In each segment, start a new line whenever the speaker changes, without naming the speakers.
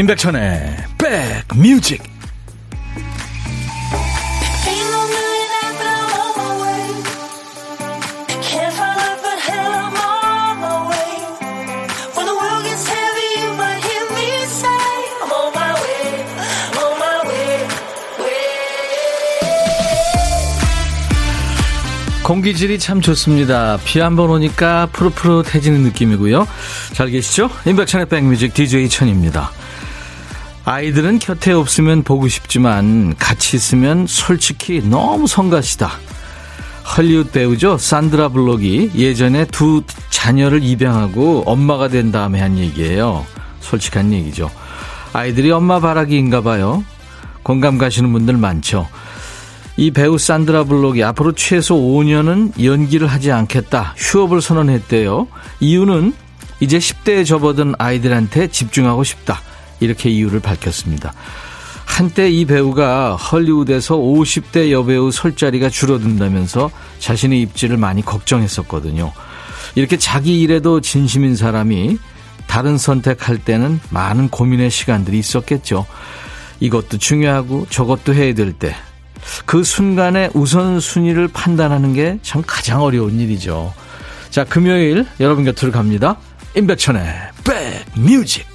임백천의 백뮤직 공기질이 참 좋습니다. 비 한 번 오니까 푸릇푸릇해지는 느낌이고요. 잘 계시죠? 임백천의 백뮤직 DJ 천입니다. 아이들은 곁에 없으면 보고 싶지만 같이 있으면 솔직히 너무 성가시다. 헐리우드 배우죠. 산드라 블록이 예전에 두 자녀를 입양하고 엄마가 된 다음에 한 얘기예요. 솔직한 얘기죠. 아이들이 엄마 바라기인가 봐요. 공감 가시는 분들 많죠. 이 배우 산드라 블록이 앞으로 최소 5년은 연기를 하지 않겠다. 휴업을 선언했대요. 이유는 이제 10대에 접어든 아이들한테 집중하고 싶다. 이렇게 이유를 밝혔습니다. 한때 이 배우가 헐리우드에서 50대 여배우 설 자리가 줄어든다면서 자신의 입지를 많이 걱정했었거든요. 이렇게 자기 일에도 진심인 사람이 다른 선택할 때는 많은 고민의 시간들이 있었겠죠. 이것도 중요하고 저것도 해야 될 때. 그 순간에 우선순위를 판단하는 게 참 가장 어려운 일이죠. 자, 금요일 여러분 곁으로 갑니다. 임백천의 백뮤직.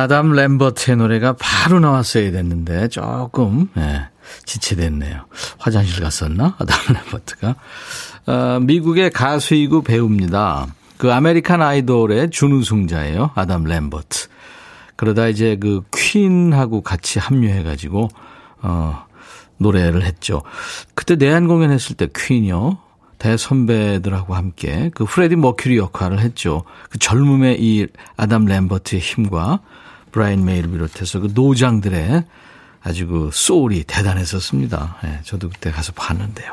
아담 램버트의 노래가 바로 나왔어야 됐는데 조금 예, 지체됐네요. 화장실 갔었나? 아담 램버트가. 어, 미국의 가수이고 배우입니다. 그 아메리칸 아이돌의 준우승자예요. 아담 램버트. 그러다 이제 그 퀸하고 같이 합류해가지고 어, 노래를 했죠. 그때 내한 공연했을 때 퀸이요. 대선배들하고 함께 그 프레디 머큐리 역할을 했죠. 그 젊음의 이 아담 램버트의 힘과 브라이언 메이를 비롯해서 그 노장들의 아주 그 소울이 대단했었습니다. 예, 저도 그때 가서 봤는데요.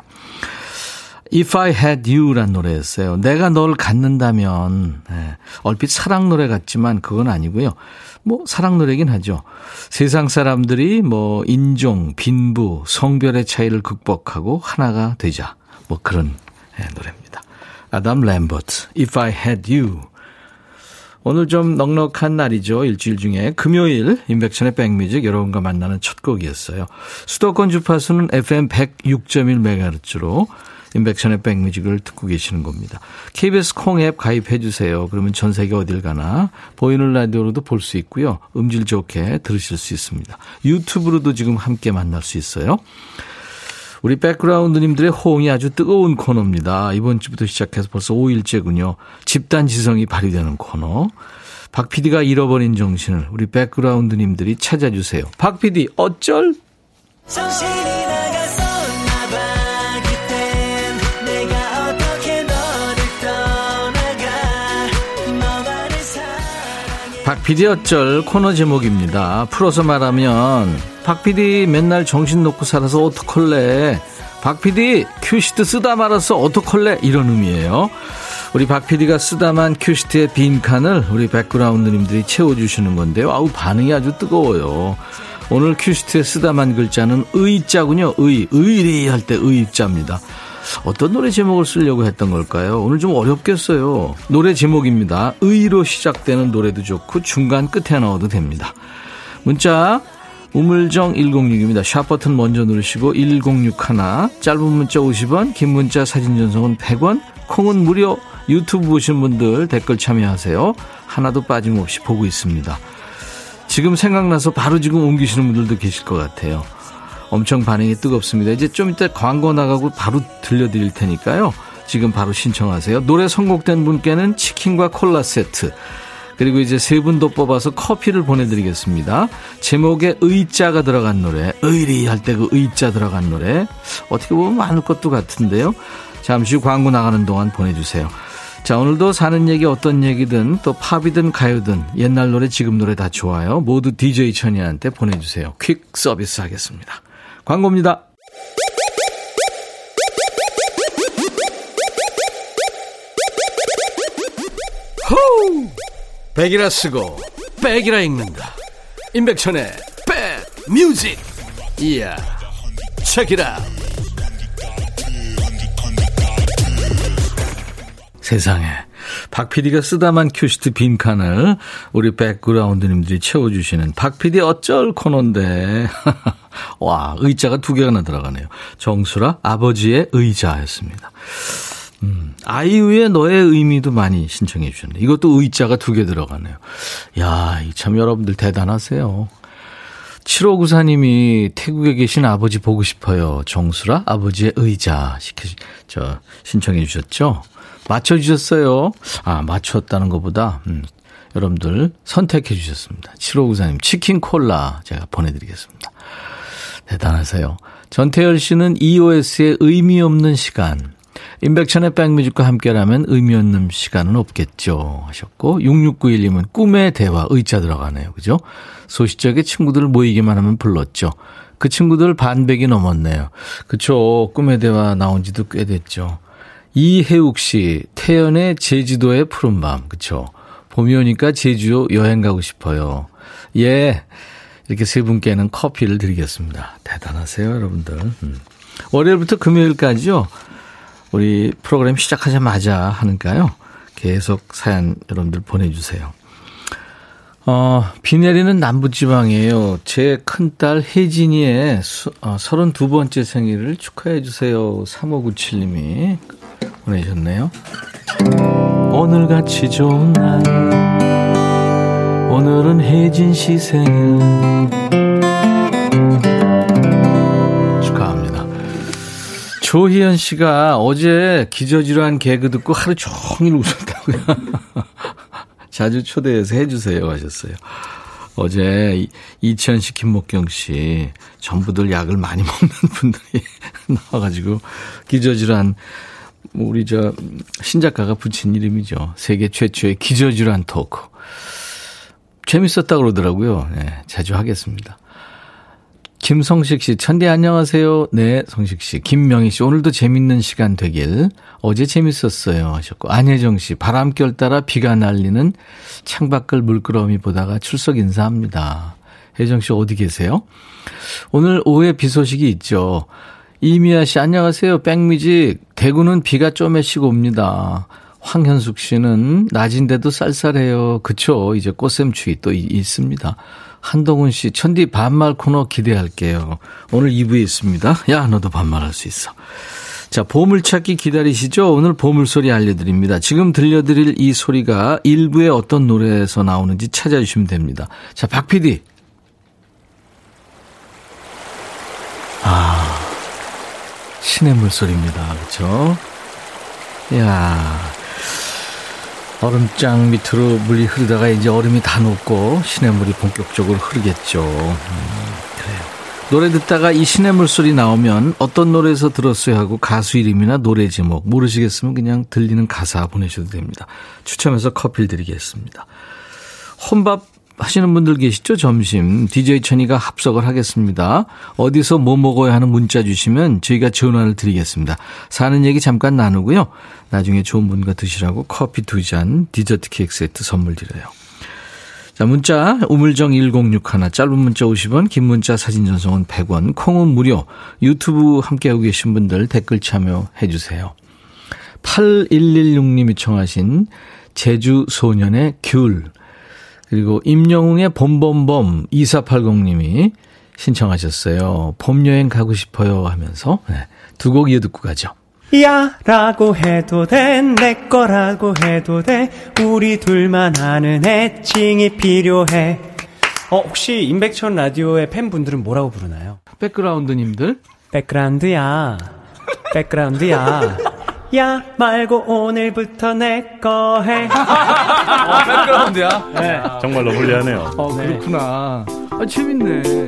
If I Had You란 노래였어요. 내가 널 갖는다면 예, 얼핏 사랑 노래 같지만 그건 아니고요. 뭐 사랑 노래긴 하죠. 세상 사람들이 뭐 인종, 빈부, 성별의 차이를 극복하고 하나가 되자. 뭐 그런 예, 노래입니다. 아담 램버트, If I Had You. 오늘 좀 넉넉한 날이죠. 일주일 중에 금요일 인백천의 백뮤직 여러분과 만나는 첫 곡이었어요. 수도권 주파수는 FM 106.1MHz로 인백천의 백뮤직을 듣고 계시는 겁니다. KBS 콩앱 가입해 주세요. 그러면 전 세계 어딜 가나 보이는 라디오로도 볼 수 있고요. 음질 좋게 들으실 수 있습니다. 유튜브로도 지금 함께 만날 수 있어요. 우리 백그라운드님들의 호응이 아주 뜨거운 코너입니다. 이번 주부터 시작해서 벌써 5일째군요. 집단 지성이 발휘되는 코너. 박 PD가 잃어버린 정신을 우리 백그라운드님들이 찾아주세요. 박 PD 어쩔? 어쩔 코너 제목입니다. 풀어서 말하면 박 PD 맨날 정신 놓고 살아서 어떡할래? 박 PD 큐시트 쓰다 말았어 어떡할래? 이런 의미예요. 우리 박 PD가 쓰다만 큐시트의 빈 칸을 우리 백그라운드님들이 채워주시는 건데요. 아우 반응이 아주 뜨거워요. 오늘 큐시트에 쓰다만 글자는 의 자군요. 의, 의리 할 때 의 자입니다. 어떤 노래 제목을 쓰려고 했던 걸까요? 오늘 좀 어렵겠어요. 노래 제목입니다. 의로 시작되는 노래도 좋고 중간 끝에 넣어도 됩니다. 문자 우물정 106입니다. 샵 버튼 먼저 누르시고 1061 짧은 문자 50원 긴 문자 사진 전송은 100원 콩은 무료 유튜브 보신 분들 댓글 참여하세요. 하나도 빠짐없이 보고 있습니다. 지금 생각나서 바로 지금 옮기시는 분들도 계실 것 같아요. 엄청 반응이 뜨겁습니다. 이제 좀 이따 광고 나가고 바로 들려드릴 테니까요. 지금 바로 신청하세요. 노래 선곡된 분께는 치킨과 콜라 세트. 그리고 이제 세 분 더 뽑아서 커피를 보내드리겠습니다. 제목에 의자가 들어간 노래, 의리 할 때 그 의자 들어간 노래. 어떻게 보면 많을 것도 같은데요. 잠시 후 광고 나가는 동안 보내주세요. 자, 오늘도 사는 얘기 어떤 얘기든 또 팝이든 가요든 옛날 노래 지금 노래 다 좋아요. 모두 DJ 천이한테 보내주세요. 퀵 서비스 하겠습니다. 광고입니다. 호우! 백이라 쓰고 백이라 읽는다. 임백천의 백 뮤직. 이야. 책이라. 세상에 박 PD가 쓰다만 큐시트 빈칸을 우리 백그라운드님들이 채워주시는 박 PD 어쩔 코너인데. 와, 의자가 두 개가 들어가네요. 정수라 아버지의 의자였습니다. 음, 아이유의 너의 의미도 많이 신청해 주셨네요. 이것도 의자가 두 개 들어가네요. 야, 참 여러분들 대단하세요. 7594님이 태국에 계신 아버지 보고 싶어요. 정수라 아버지의 의자 시켜, 저, 신청해 주셨죠? 맞춰주셨어요. 아, 맞췄다는 것보다, 음, 여러분들 선택해 주셨습니다. 7594님, 치킨 콜라 제가 보내드리겠습니다. 대단하세요. 전태열 씨는 EOS의 의미 없는 시간. 임백천의 백뮤직과 함께라면 의미 없는 시간은 없겠죠. 하셨고, 6691님은 꿈의 대화, 의자 들어가네요. 그죠? 소시적에 친구들을 모이기만 하면 불렀죠. 그 친구들 반백이 넘었네요. 그쵸. 꿈의 대화 나온 지도 꽤 됐죠. 이혜욱 씨, 태연의 제주도의 푸른밤. 그쵸. 봄이 오니까 제주 여행 가고 싶어요. 예. 이렇게 세 분께는 커피를 드리겠습니다. 대단하세요, 여러분들. 음. 월요일부터 금요일까지요. 우리 프로그램 시작하자마자 하니까요. 계속 사연 여러분들 보내주세요. 어, 비 내리는 남부지방이에요. 제 큰딸 혜진이의 수, 어, 32번째 생일을 축하해 주세요. 3597님이 보내셨네요. 오늘같이 좋은 날 오늘은 혜진 씨 생일 축하합니다. 조희연 씨가 어제 기저질환 개그 듣고 하루 종일 웃었다고요. 자주 초대해서 해주세요 하셨어요. 어제 이치현 씨, 김목경 씨 전부들 약을 많이 먹는 분들이 나와가지고 기저질환 우리 저 신작가가 붙인 이름이죠. 세계 최초의 기저질환 토크. 재밌었다 그러더라고요. 네, 자주 하겠습니다. 김성식 씨, 천디 안녕하세요. 네, 성식 씨. 김명희 씨, 오늘도 재밌는 시간 되길. 어제 재밌었어요. 하셨고. 안혜정 씨, 바람결 따라 비가 날리는 창밖을 물끄러미 보다가 출석 인사합니다. 혜정 씨, 어디 계세요? 오늘 오후에 비 소식이 있죠. 이미아 씨, 안녕하세요. 백미직. 대구는 비가 쪼매씩 옵니다. 황현숙 씨는 낮인데도 쌀쌀해요. 그쵸. 이제 꽃샘추위 또 있습니다. 한동훈 씨, 천디 반말 코너 기대할게요. 오늘 2부에 있습니다. 야, 너도 반말할 수 있어. 자, 보물찾기 기다리시죠? 오늘 보물소리 알려드립니다. 지금 들려드릴 이 소리가 일부의 어떤 노래에서 나오는지 찾아주시면 됩니다. 자, 박 PD. 아, 신의 물소리입니다. 그렇죠? 야 얼음장 밑으로 물이 흐르다가 이제 얼음이 다 녹고 시냇물이 본격적으로 흐르겠죠. 음. 노래 듣다가 이 시냇물 소리 나오면 어떤 노래에서 들었어요 하고 가수 이름이나 노래 제목 모르시겠으면 그냥 들리는 가사 보내셔도 됩니다. 추첨해서 커피를 드리겠습니다. 혼밥 하시는 분들 계시죠? 점심. DJ 천이가 합석을 하겠습니다. 어디서 뭐 먹어야 하는 문자 주시면 저희가 전화를 드리겠습니다. 사는 얘기 잠깐 나누고요. 나중에 좋은 분과 드시라고 커피 두 잔, 디저트 케이크 세트 선물 드려요. 자, 문자, 우물정 1061, 짧은 문자 50원, 긴 문자 사진 전송은 100원, 콩은 무료, 유튜브 함께하고 계신 분들 댓글 참여해 주세요. 8116님이 청하신 제주 소년의 귤. 그리고 임영웅의 봄봄봄 2480님이 신청하셨어요. 봄 여행 가고 싶어요 하면서 네, 두곡 이어 듣고 가죠.
야 라고 해도 돼 내 거라고 해도 돼 우리 둘만 아는 애칭이 필요해 어 혹시 임백천 라디오의 팬분들은 뭐라고 부르나요?
백그라운드님들
백그라운드야 백그라운드야 야 말고 오늘부터 내 거 해.
어, 백그라운드야?
네. 정말 lovely하네요.
어, 그렇구나. 아, 재밌네.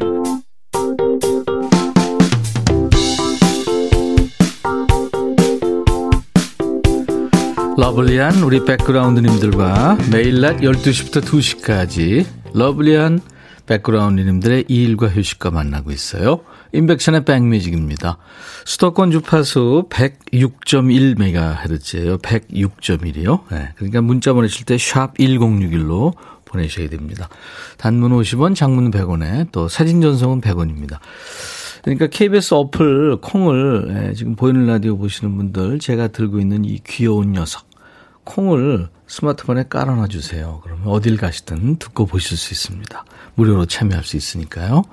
lovely한 우리 백그라운드님들과 매일 낮 12시부터 2시까지 lovely한 백그라운드님들의 일과 휴식과 만나고 있어요. 인백션의 백뮤직입니다. 수도권 주파수 106.1MHz예요. 106.1이요. 네, 그러니까 문자 보내실 때 샵 1061로 보내셔야 됩니다. 단문 50원, 장문 100원에 또 사진 전송은 100원입니다. 그러니까 KBS 어플 콩을 예, 지금 보이는 라디오 보시는 분들 제가 들고 있는 이 귀여운 녀석 콩을 스마트폰에 깔아놔 주세요. 그러면 어딜 가시든 듣고 보실 수 있습니다. 무료로 참여할 수 있으니까요.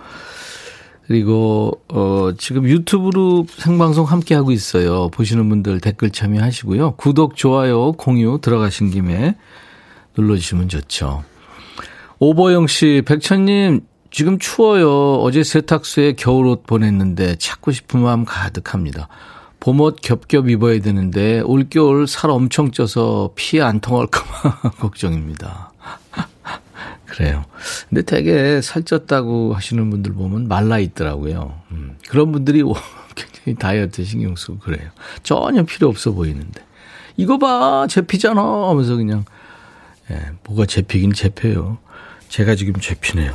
그리고 어 지금 유튜브로 생방송 함께 하고 있어요. 보시는 분들 댓글 참여하시고요. 구독, 좋아요, 공유 들어가신 김에 눌러 주시면 좋죠. 오보영 씨, 백천님 지금 추워요. 어제 세탁소에 겨울옷 보냈는데 찾고 싶은 마음 가득합니다. 봄옷 겹겹 입어야 되는데 올겨울 살 엄청 쪄서 피 안 통할까봐 걱정입니다. 그래요. 근데 되게 살쪘다고 하시는 분들 보면 말라 있더라고요. 음, 그런 분들이 굉장히 다이어트 신경 쓰고 그래요. 전혀 필요 없어 보이는데. 이거 봐, 제피잖아 하면서 그냥, 예, 뭐가 제피긴 제펴요. 제가 지금 제피네요.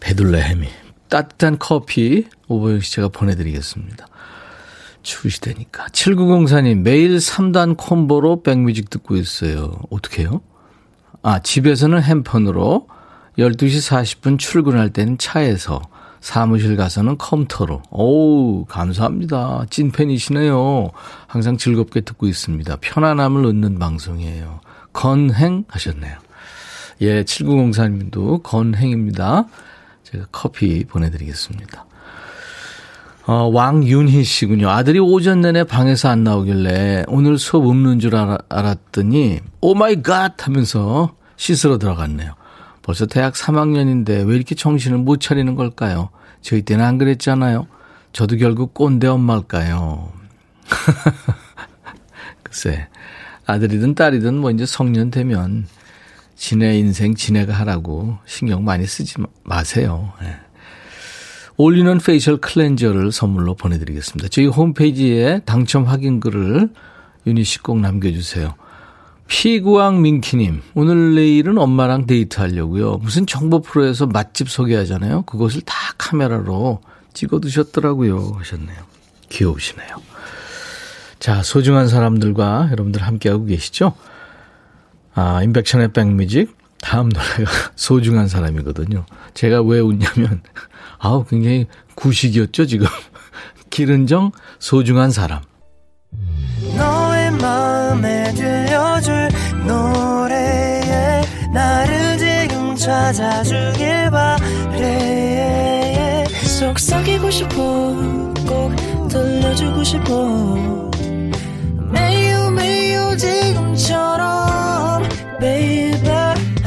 베둘레 햄이. 따뜻한 커피 오버영 씨 제가 보내드리겠습니다. 추우시대니까. 7904님, 매일 3단 콤보로 백뮤직 듣고 있어요. 어떻게 해요? 아, 집에서는 핸폰으로 12시 40분 출근할 때는 차에서 사무실 가서는 컴퓨터로. 오우, 감사합니다. 찐팬이시네요. 항상 즐겁게 듣고 있습니다. 편안함을 얻는 방송이에요. 건행 하셨네요. 예, 7904님도 건행입니다. 제가 커피 보내드리겠습니다. 어, 왕윤희 씨군요. 아들이 오전 내내 방에서 안 나오길래 오늘 수업 없는 줄 알았더니 oh my god 하면서 씻으러 들어갔네요. 벌써 대학 3학년인데 왜 이렇게 정신을 못 차리는 걸까요? 저희 때는 안 그랬잖아요. 저도 결국 꼰대 엄마일까요? 글쎄, 아들이든 딸이든 뭐 이제 성년 되면 지네 인생 지네가 하라고 신경 많이 쓰지 마세요. 네. all-in-one facial cleanser를 선물로 보내드리겠습니다. 저희 홈페이지에 당첨 확인글을 윤희 씨 꼭 남겨주세요. 피구왕 민키님, 오늘 내일은 엄마랑 데이트하려고요. 무슨 정보 프로에서 맛집 소개하잖아요. 그것을 다 카메라로 찍어 두셨더라고요. 하셨네요. 귀여우시네요. 자, 소중한 사람들과 여러분들 함께하고 계시죠? 아, 인백천의 백뮤직. 다음 노래가 소중한 사람이거든요. 제가 왜 웃냐면, 아우, 굉장히 구식이었죠, 지금. 기른정, 소중한 사람. 너의 마음에 들려줄 노래에 나를 지금 찾아주길 바래. 속삭이고 싶어, 꼭 들려주고 싶어. 매우 매우 지금처럼, baby.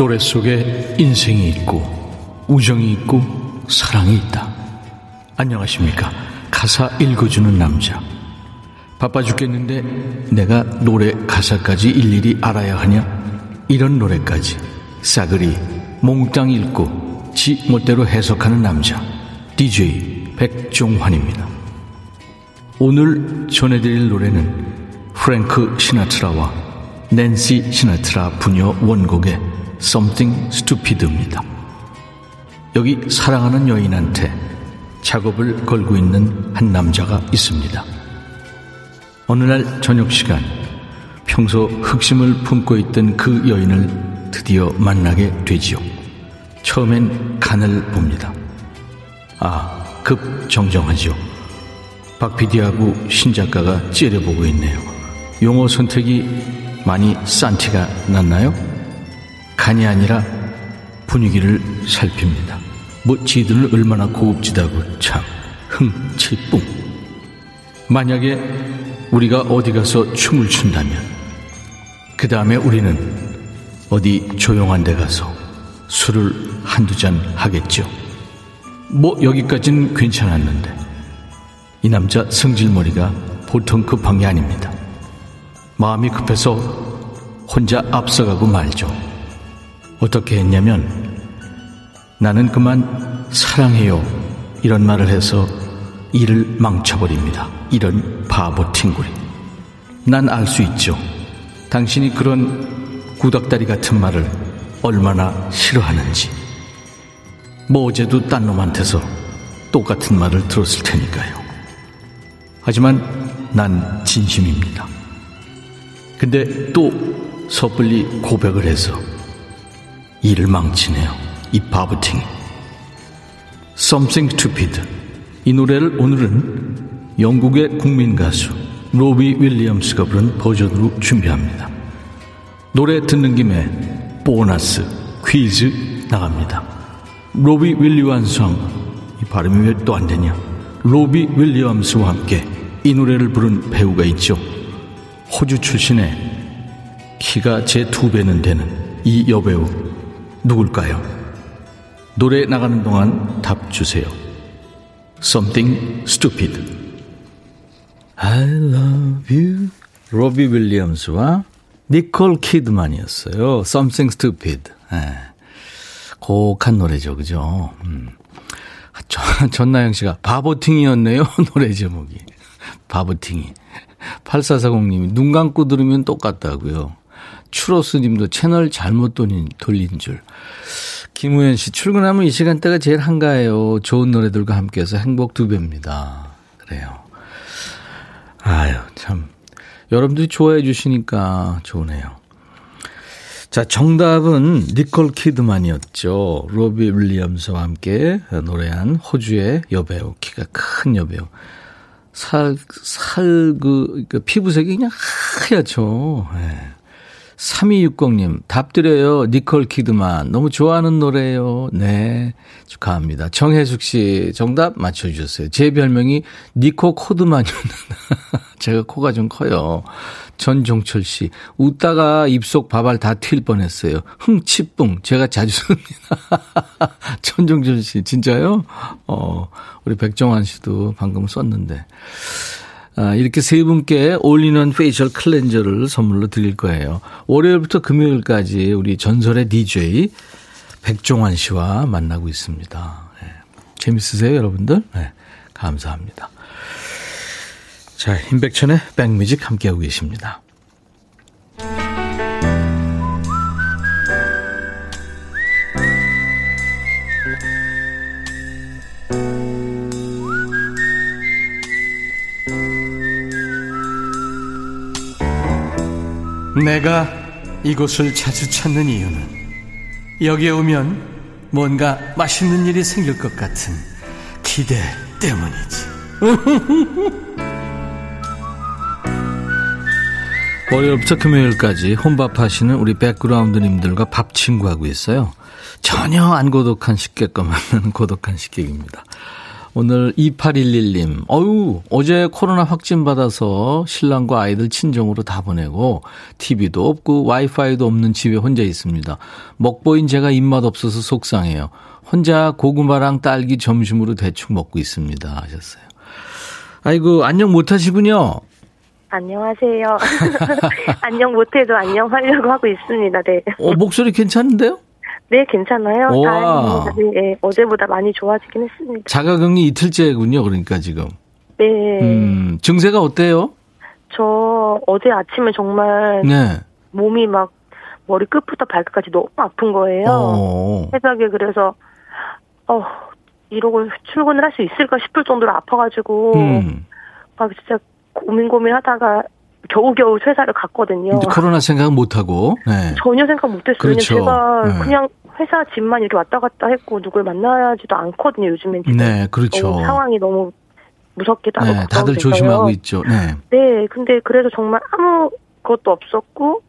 노래 속에 인생이 있고 우정이 있고 사랑이 있다. 안녕하십니까. 가사 읽어주는 남자. 바빠 죽겠는데 내가 노래 가사까지 일일이 알아야 하냐? 이런 노래까지 싸그리 몽땅 읽고 지 멋대로 해석하는 남자. DJ 백종환입니다. 오늘 전해드릴 노래는 프랭크 시나트라와 낸시 시나트라 부녀 원곡의 Something Stupid입니다. 여기 사랑하는 여인한테 작업을 걸고 있는 한 남자가 있습니다. 어느 날 저녁 시간 평소 흑심을 품고 있던 그 여인을 드디어 만나게 되지요. 처음엔 간을 봅니다. 아, 급 정정하죠. 박 PD하고 신 작가가 째려보고 있네요. 용어 선택이 많이 싼 티가 났나요? 간이 아니라 분위기를 살핍니다. 뭐 지들은 얼마나 고급지다고 참 흥치뿡. 만약에 우리가 어디 가서 춤을 춘다면 그 다음에 우리는 어디 조용한 데 가서 술을 한두 잔 하겠죠. 뭐 여기까지는 괜찮았는데 이 남자 성질머리가 보통 급한 게 아닙니다. 마음이 급해서 혼자 앞서가고 말죠. 어떻게 했냐면 나는 그만 사랑해요 이런 말을 해서 일을 망쳐버립니다. 이런 바보 팅구리. 난 알 수 있죠. 당신이 그런 구닥다리 같은 말을 얼마나 싫어하는지. 뭐 어제도 딴 놈한테서 똑같은 말을 들었을 테니까요. 하지만 난 진심입니다. 근데 또 섣불리 고백을 해서 일을 망치네요. 이 바보팅이. Something Stupid. 이 노래를 오늘은 영국의 국민 가수 로비 윌리엄스가 부른 버전으로 준비합니다. 노래 듣는 김에 보너스 퀴즈 나갑니다. 로비 윌리엄스왕 이 발음이 왜 또 안 되냐? 로비 윌리엄스와 함께 이 노래를 부른 배우가 있죠. 호주 출신의 키가 제 두 배는 되는 이 여배우 누굴까요? 노래 나가는 동안 답 주세요. Something Stupid. I love you. 로비 윌리엄스와 니콜 키드만이었어요. Something Stupid. 네. 곡한 노래죠, 그죠? 음. 전, 전나영 씨가 바보팅이었네요. 노래 제목이. 바보팅이. 8440님이 눈 감고 들으면 똑같다고요. 추로스 님도 채널 잘못 돌린, 돌린 줄. 김우현 씨, 출근하면 이 시간대가 제일 한가해요. 좋은 노래들과 함께해서 행복 두 배입니다. 그래요. 아유, 참. 여러분들이 좋아해 주시니까 좋으네요. 자, 정답은 니콜 키드만이었죠. 로비 윌리엄스와 함께 노래한 호주의 여배우, 키가 큰 여배우. 살, 살, 그, 그 피부색이 그냥 하얗죠. 네. 3260님, 답 드려요. 니콜 키드만. 너무 좋아하는 노래예요. 네. 축하합니다. 정혜숙 씨, 정답 맞춰주셨어요. 제 별명이 니코 커드만이었는데. 제가 코가 좀 커요. 전종철 씨, 웃다가 입속 밥알 다 튈 뻔했어요. 흥치뿡. 제가 자주 씁니다. 전종철 씨, 진짜요? 어, 우리 백정환 씨도 방금 썼는데. 아, 이렇게 세 분께 all-in-one facial cleanser를 선물로 드릴 거예요. 월요일부터 금요일까지 우리 전설의 DJ 백종환 씨와 만나고 있습니다. 네. 재밌으세요, 여러분들? 네. 감사합니다. 자, 임백천의 백뮤직 함께하고 계십니다. 내가 이곳을 자주 찾는 이유는 여기에 오면 뭔가 맛있는 일이 생길 것 같은 기대 때문이지. 월요일부터 금요일까지 혼밥하시는 우리 백그라운드님들과 밥 친구하고 있어요. 전혀 안 고독한 식객과 만나는 고독한 식객입니다. 오늘 2811님, 어유 어제 코로나 확진 받아서 신랑과 아이들 친정으로 다 보내고, TV도 없고, 와이파이도 없는 집에 혼자 있습니다. 먹보인 제가 입맛 없어서 속상해요. 혼자 고구마랑 딸기 점심으로 대충 먹고 있습니다. 하셨어요. 아이고, 안녕 못 하시군요.
안녕하세요. 안녕 못해도 안녕하려고 하고 있습니다. 네.
어, 목소리 괜찮은데요?
네, 괜찮아요. 다행입니다. 네, 네, 어제보다 많이 좋아지긴 했습니다.
자가격리 이틀째군요, 그러니까 지금.
네.
음, 증세가 어때요?
저 어제 아침에 정말 네. 몸이 막 머리 끝부터 발끝까지 너무 아픈 거예요. 어. 새벽에 그래서 어 이러고 출근을 할 수 있을까 싶을 정도로 아파가지고 음. 막 진짜 고민 고민하다가 겨우겨우 회사를 갔거든요.
코로나 생각은 못하고.
네. 전혀 생각 못 했어요. 그렇죠. 제가 네. 그냥 회사 집만 이렇게 왔다 갔다 했고 누굴 만나지도 않거든요. 요즘엔 지금
네, 그렇죠.
너무 상황이 너무 무섭기도 하고
네, 다들 조심하고 있죠. 네.
네, 근데 그래서 정말 아무 것도 없었고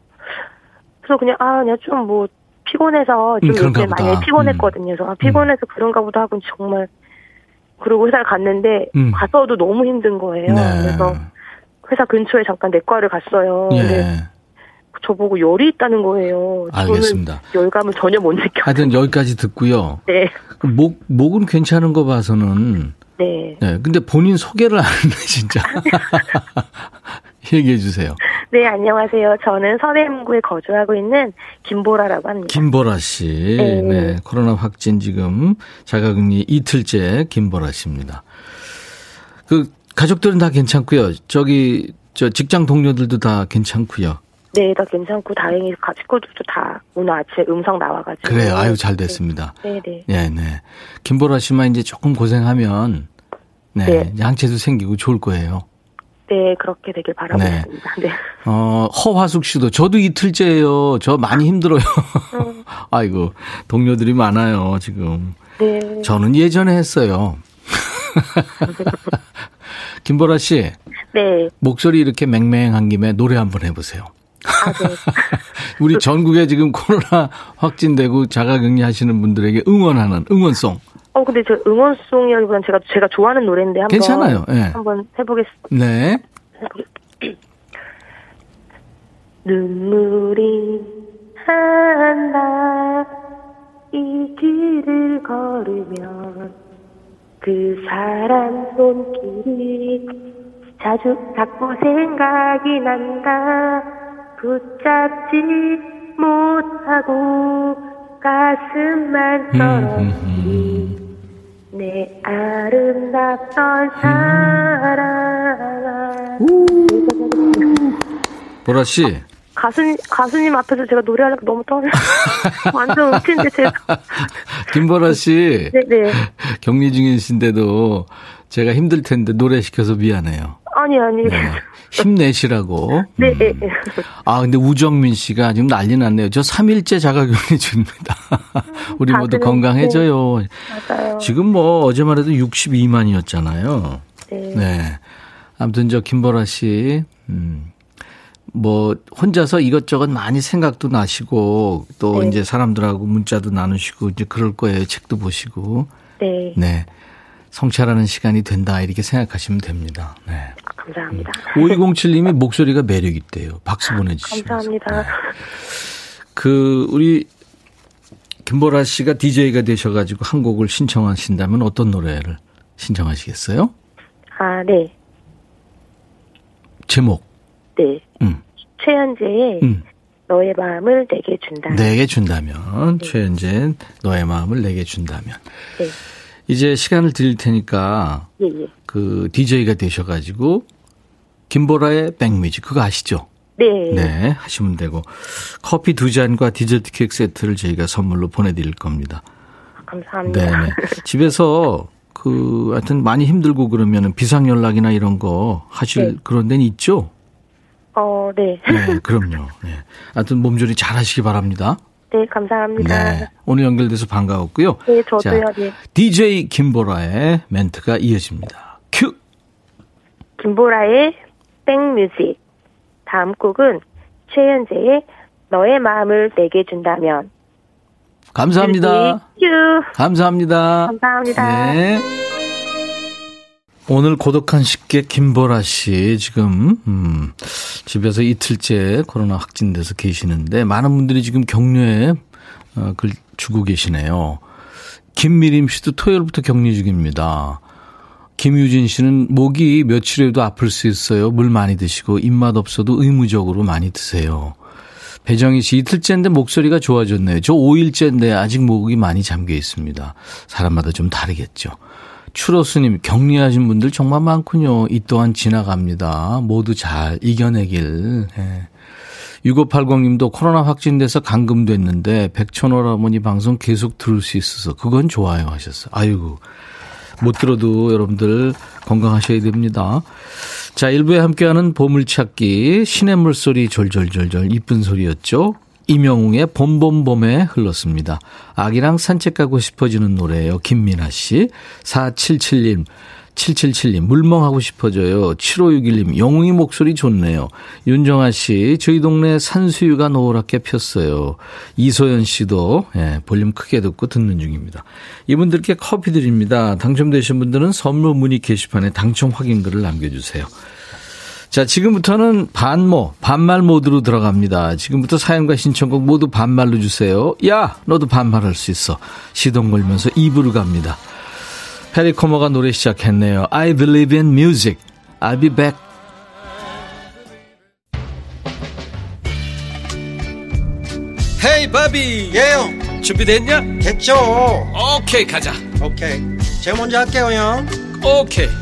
그래서 그냥 아 그냥 좀 뭐 피곤해서 좀 음, 요새 많이 피곤했거든요. 그래서 아, 피곤해서 음. 그런가 보다 하고 정말 그리고 회사를 갔는데 음. 가서도 너무 힘든 거예요. 네. 그래서 회사 근처에 잠깐 내과를 갔어요. 예. 저보고 열이 있다는 거예요.
알겠습니다.
열감을 전혀 못 느껴요.
하여튼 여기까지 듣고요.
네.
목, 목은 괜찮은 거 봐서는.
네.
네. 근데 본인 소개를 안 했네, 진짜. 얘기해 주세요.
네, 안녕하세요. 저는 서대문구에 거주하고 있는 김보라라고 합니다.
김보라 씨. 네. 네. 코로나 확진 지금 자가격리 이틀째 김보라 씨입니다. 그 가족들은 다 괜찮고요. 저기 저 직장 동료들도 다 괜찮고요.
네, 다 괜찮고 다행히 식구들도 다 오늘 아침에 음성 나와가지고.
그래요. 아유 잘 됐습니다.
네, 네.
네, 네. 김보라 씨만 이제 조금 고생하면 네, 네. 양체도 생기고 좋을 거예요.
네, 그렇게 되길 바라고 네. 있습니다. 네.
어, 허화숙 씨도 저도 이틀째예요. 저 많이 힘들어요. 음. 아이고, 동료들이 많아요, 지금. 네. 저는 예전에 했어요. 김보라 씨.
네.
목소리 이렇게 맹맹한 김에 노래 한번 해 보세요. 아, 네. 우리 전국에 지금 코로나 확진되고 자가격리 하시는 분들에게 응원하는 응원송.
어, 근데 저 응원송이라기보다는 제가, 제가 좋아하는 노래인데 한번.
괜찮아요, 예.
한번 해보겠습니다.
네.
눈물이 한다, 이 길을 걸으면, 그 사람 손길이 자주 자꾸 생각이 난다, 붙잡지 못하고 가슴만. 음, 음, 음. 내 아름답던 사랑.
보라 씨.
가수님, 가수님 앞에서 제가 노래하려고 너무 떨려. 완전 웃긴데, 제가.
김보라 씨.
네네.
격리 중이신데도 제가 힘들 텐데 노래 시켜서 미안해요.
아니, 아니. 네.
힘내시라고.
네. 음.
아, 근데 우정민 씨가 지금 난리 났네요. 저 3일째 자가격리 중입니다. 우리 모두 건강해져요.
네. 맞아요.
지금 뭐 어제만 해도 62만이었잖아요.
네.
네. 아무튼 저 김보라 씨, 음, 뭐 혼자서 이것저것 많이 생각도 나시고 또 네. 이제 사람들하고 문자도 나누시고 이제 그럴 거예요. 책도 보시고.
네.
네. 성찰하는 시간이 된다 이렇게 생각하시면 됩니다. 네.
감사합니다.
5207님이 목소리가 매력 있대요. 박수 보내주시면
감사합니다. 네.
그 우리 김보라 씨가 DJ가 되셔가지고 한 곡을 신청하신다면 어떤 노래를 신청하시겠어요?
아, 네.
제목.
네. 음. 최현재의 음. 너의 마음을 내게 준다면.
내게 준다면. 네. 최현재 너의 마음을 내게 준다면.
네.
이제 시간을 드릴 테니까
예, 예.
그 DJ가 되셔가지고 김보라의 백뮤직 그거 아시죠?
네.
네, 하시면 되고 커피 두 잔과 디저트 케이크 세트를 저희가 선물로 보내드릴 겁니다.
감사합니다.
네, 네. 집에서 그 하여튼 많이 힘들고 그러면 비상 연락이나 이런 거 하실 네. 그런 데는 있죠?
어, 네.
네, 그럼요. 네. 하여튼 몸조리 잘 하시기 바랍니다.
네, 감사합니다. 네.
오늘 연결돼서 반가웠고요.
네, 저도요. 자, 네.
DJ 김보라의 멘트가 이어집니다. 큐!
김보라의 백뮤직. 다음 곡은 최현재의 너의 마음을 내게 준다면.
감사합니다.
큐!
감사합니다.
감사합니다.
네. 오늘 고독한 식객 김보라 씨 지금 음, 집에서 이틀째 코로나 확진돼서 계시는데 많은 분들이 지금 격려에 어, 글 주고 계시네요. 김미림 씨도 토요일부터 격리 중입니다. 김유진 씨는 목이 며칠에도 아플 수 있어요. 물 많이 드시고 입맛 없어도 의무적으로 많이 드세요. 배정희 씨 이틀째인데 목소리가 좋아졌네요. 저 5일째인데 아직 목이 많이 잠겨 있습니다. 사람마다 좀 다르겠죠. 추로스님, 격리하신 분들 정말 많군요. 이 또한 지나갑니다. 모두 잘 이겨내길. 예. 6580님도 코로나 확진돼서 감금됐는데 백천호라머니 방송 계속 들을 수 있어서 그건 좋아요 하셨어요. 아이고 못 들어도 여러분들 건강하셔야 됩니다. 자, 1부에 함께하는 보물찾기 신의 물소리 졸졸졸졸 이쁜 소리였죠. 이명웅의 봄봄봄에 흘렀습니다. 아기랑 산책 가고 싶어지는 노래예요. 김민아 씨. 477님. 777님, 물멍하고 싶어져요. 7561님, 영웅이 목소리 좋네요. 윤정아 씨, 저희 동네 산수유가 노랗게 폈어요. 이소연 씨도, 예, 볼륨 크게 듣고 듣는 중입니다. 이분들께 커피 드립니다. 당첨되신 분들은 선물 문의 게시판에 당첨 확인글을 남겨주세요. 자, 지금부터는 반모, 반말 모드로 들어갑니다. 지금부터 사연과 신청곡 모두 반말로 주세요. 야, 너도 반말할 수 있어. 시동 걸면서 입으로 갑니다. 해리 코머가 노래 시작했네요. I believe in music. I'll be back. 헤이 바비
예형
준비됐냐?
됐죠
오케이 okay, 가자
오케이 okay. 제가 먼저 할게요 형
오케이 okay.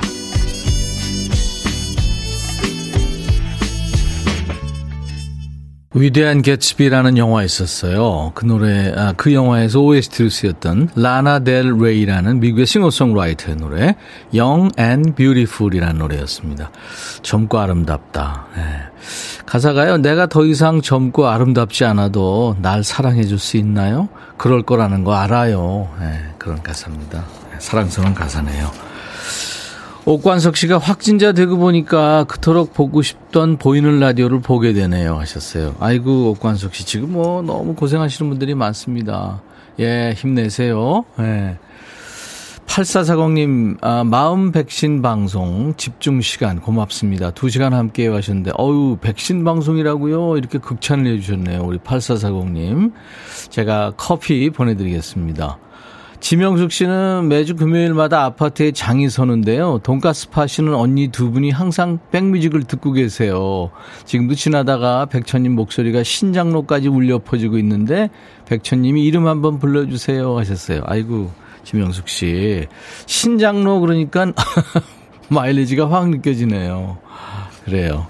위대한 개츠비라는 영화 있었어요. 그 노래, 아, 그 영화에서 OST로 쓰였던 라나 델 레이라는 미국의 싱어송라이터의 노래, Young and Beautiful이라는 노래였습니다. 젊고 아름답다. 네. 가사가요, 내가 더 이상 젊고 아름답지 않아도 날 사랑해 줄 수 있나요? 그럴 거라는 거 알아요. 네, 그런 가사입니다. 사랑스러운 가사네요. 옥관석 씨가 확진자 되고 보니까 그토록 보고 싶던 보이는 라디오를 보게 되네요 하셨어요. 아이고 옥관석 씨 지금 뭐 너무 고생하시는 분들이 많습니다. 예 힘내세요. 예. 8440님, 아, 마음 백신 방송 집중 시간 고맙습니다. 2시간 함께 하셨는데, 어유 백신 방송이라고요? 이렇게 극찬을 해주셨네요. 우리 8440님. 제가 커피 보내드리겠습니다. 지명숙 씨는 매주 금요일마다 아파트에 장이 서는데요. 돈가스 파시는 언니 두 분이 항상 백뮤직을 듣고 계세요. 지금도 지나다가 백천님 목소리가 신장로까지 울려 퍼지고 있는데 백천님이 이름 한번 불러주세요 하셨어요. 아이고 지명숙 씨 신장로 그러니까 마일리지가 확 느껴지네요. 그래요.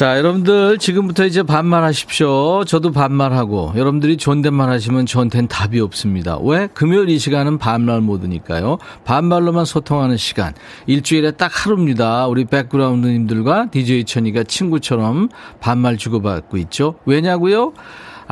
자, 여러분들 지금부터 이제 반말하십시오. 저도 반말하고 여러분들이 존댓말 하시면 저한테는 답이 없습니다. 왜? 금요일 이 시간은 반말 모드니까요. 반말로만 소통하는 시간. 일주일에 딱 하루입니다. 우리 백그라운드님들과 DJ 천이가 친구처럼 반말 주고받고 있죠. 왜냐고요?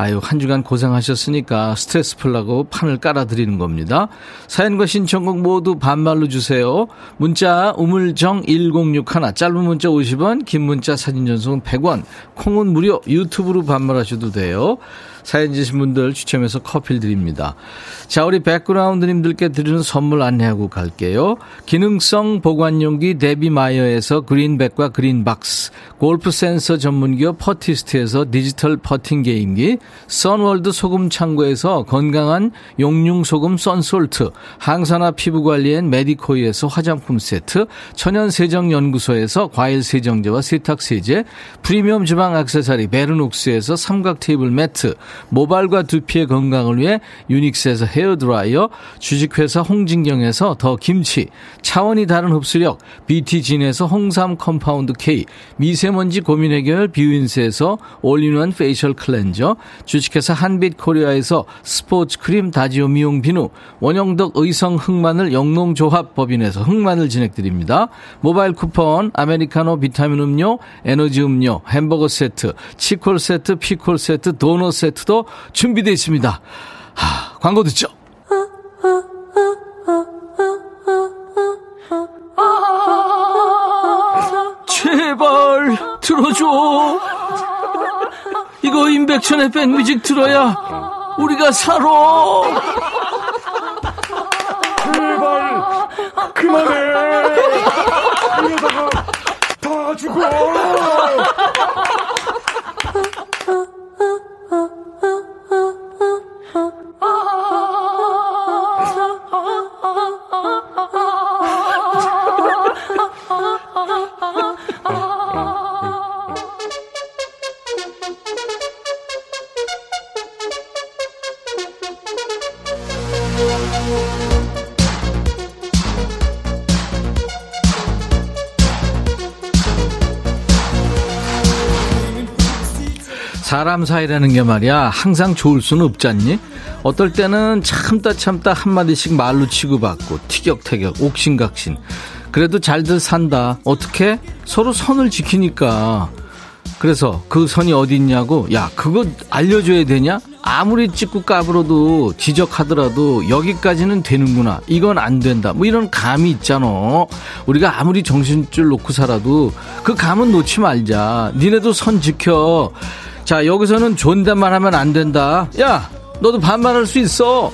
아유, 한 주간 고생하셨으니까 스트레스 풀라고 판을 깔아드리는 겁니다. 사연과 신청곡 모두 반말로 주세요. 문자 우물정 1061 짧은 문자 50원 긴 문자 사진 전송은 100원 콩은 무료 유튜브로 반말하셔도 돼요. 사연 주신 분들 추첨해서 커피를 드립니다. 자, 우리 백그라운드님들께 드리는 선물 안내하고 갈게요. 기능성 보관용기 데비마이어에서 그린백과 그린박스, 골프 센서 전문기업 퍼티스트에서 디지털 퍼팅 게임기, 선월드 소금 창고에서 건강한 용융 소금 썬솔트, 항산화 피부 관리엔 메디코이에서 화장품 세트, 천연 세정 연구소에서 과일 세정제와 세탁 세제, 프리미엄 주방 액세서리 베르녹스에서 삼각 테이블 매트, 모발과 두피의 건강을 위해 유닉스에서 헤어드라이어, 주식회사 홍진경에서 더 김치, 차원이 다른 흡수력 BT진에서 홍삼 compound K, 미세먼지 고민 해결 뷰인스에서 all-in-one facial cleanser, 주식회사 한빛코리아에서 스포츠 크림 다지오 미용 비누, 원형덕 의성 흑마늘 영농조합 법인에서 흑마늘 진행드립니다. 모바일 쿠폰, 아메리카노 비타민 음료, 에너지 음료, 햄버거 세트, 치콜 세트, 피콜 세트, 도넛 세트 도 준비되어 있습니다. 하, 광고 듣죠? 제발 들어줘. 이거 임백천의 백뮤직 들어야 우리가 살아.
제발 그만해. 이러다가 다 죽어.
사람 사이라는 게 말이야. 항상 좋을 수는 없잖니? 어떨 때는 참다 참다 한마디씩 말로 치고받고 티격태격 옥신각신. 그래도 잘들 산다. 어떻게? 서로 선을 지키니까. 그래서 그 선이 어디 있냐고? 야 그거 알려줘야 되냐? 아무리 찍고 까불어도 지적하더라도 여기까지는 되는구나. 이건 안 된다. 뭐 이런 감이 있잖아. 우리가 아무리 정신줄 놓고 살아도 그 감은 놓지 말자. 니네도 선 지켜 자 여기서는 존댓말 하면 안 된다. 야 너도 반말할 수 있어.